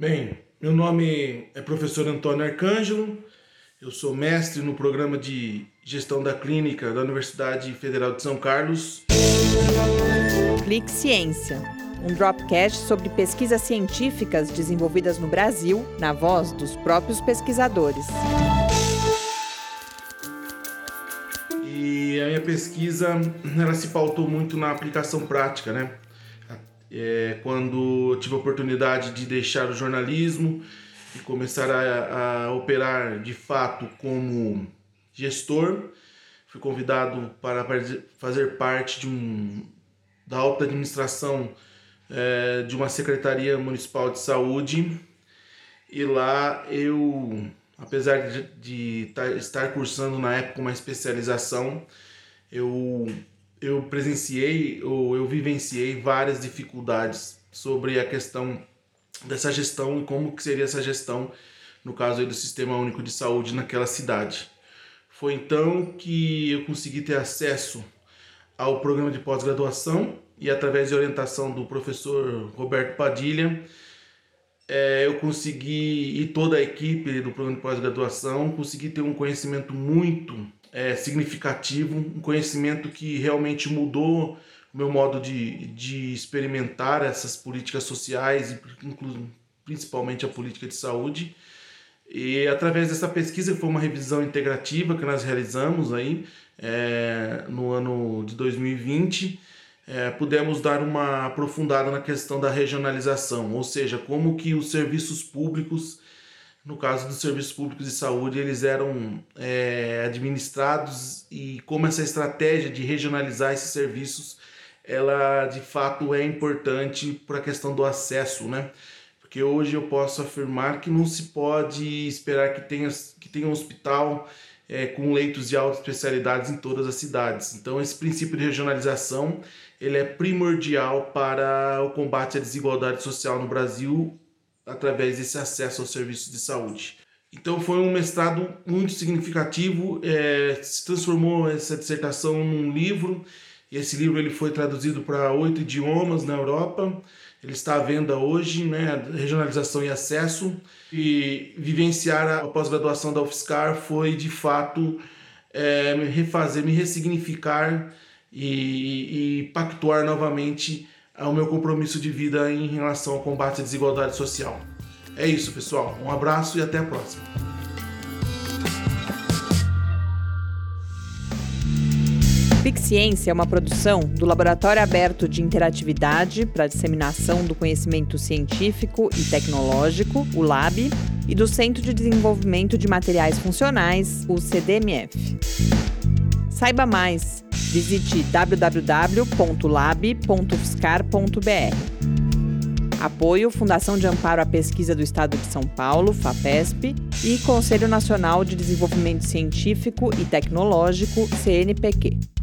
Bem, meu nome é professor Antônio Arcângelo, eu sou mestre no programa de gestão da clínica da Universidade Federal de São Carlos. Clique Ciência, um dropcast sobre pesquisas científicas desenvolvidas no Brasil, na voz dos próprios pesquisadores. E a minha pesquisa, ela se pautou muito na aplicação prática, né? É, quando tive a oportunidade de deixar o jornalismo e começar a, a operar de fato como gestor, fui convidado para fazer parte de um, da alta administração é, de uma secretaria municipal de saúde. E lá eu, apesar de, de estar cursando na época uma especialização, eu eu presenciei ou eu vivenciei várias dificuldades sobre a questão dessa gestão e como que seria essa gestão no caso aí do Sistema Único de Saúde naquela cidade. Foi então que eu consegui ter acesso ao programa de pós-graduação e através de orientação do professor Roberto Padilha, é, eu consegui, e toda a equipe do programa de pós-graduação, consegui ter um conhecimento muito é, significativo, um conhecimento que realmente mudou o meu modo de, de experimentar essas políticas sociais, principalmente a política de saúde. E através dessa pesquisa, foi uma revisão integrativa que nós realizamos aí é, no ano de 2020, é, pudemos dar uma aprofundada na questão da regionalização, ou seja, como que os serviços públicos no caso dos serviços públicos de saúde, eles eram é, administrados e como essa estratégia de regionalizar esses serviços, ela de fato é importante para a questão do acesso, né? Porque hoje eu posso afirmar que não se pode esperar que tenha, que tenha um hospital é, com leitos de alta especialidades em todas as cidades. Então esse princípio de regionalização ele é primordial para o combate à desigualdade social no Brasil através desse acesso aos serviços de saúde. Então foi um mestrado muito significativo, é, se transformou essa dissertação num livro, e esse livro ele foi traduzido para oito idiomas na Europa, ele está à venda hoje, né, regionalização e acesso, e vivenciar a pós-graduação da UFSCar foi de fato é, me refazer, me ressignificar e, e pactuar novamente ao meu compromisso de vida em relação ao combate à desigualdade social. É isso, pessoal. Um abraço e até a próxima. Ciência é uma produção do Laboratório Aberto de Interatividade para Disseminação do Conhecimento Científico e Tecnológico, o LAB, e do Centro de Desenvolvimento de Materiais Funcionais, o CDMF. Saiba mais Visite www.lab.fiscar.br. Apoio Fundação de Amparo à Pesquisa do Estado de São Paulo, FAPESP, e Conselho Nacional de Desenvolvimento Científico e Tecnológico, CNPq.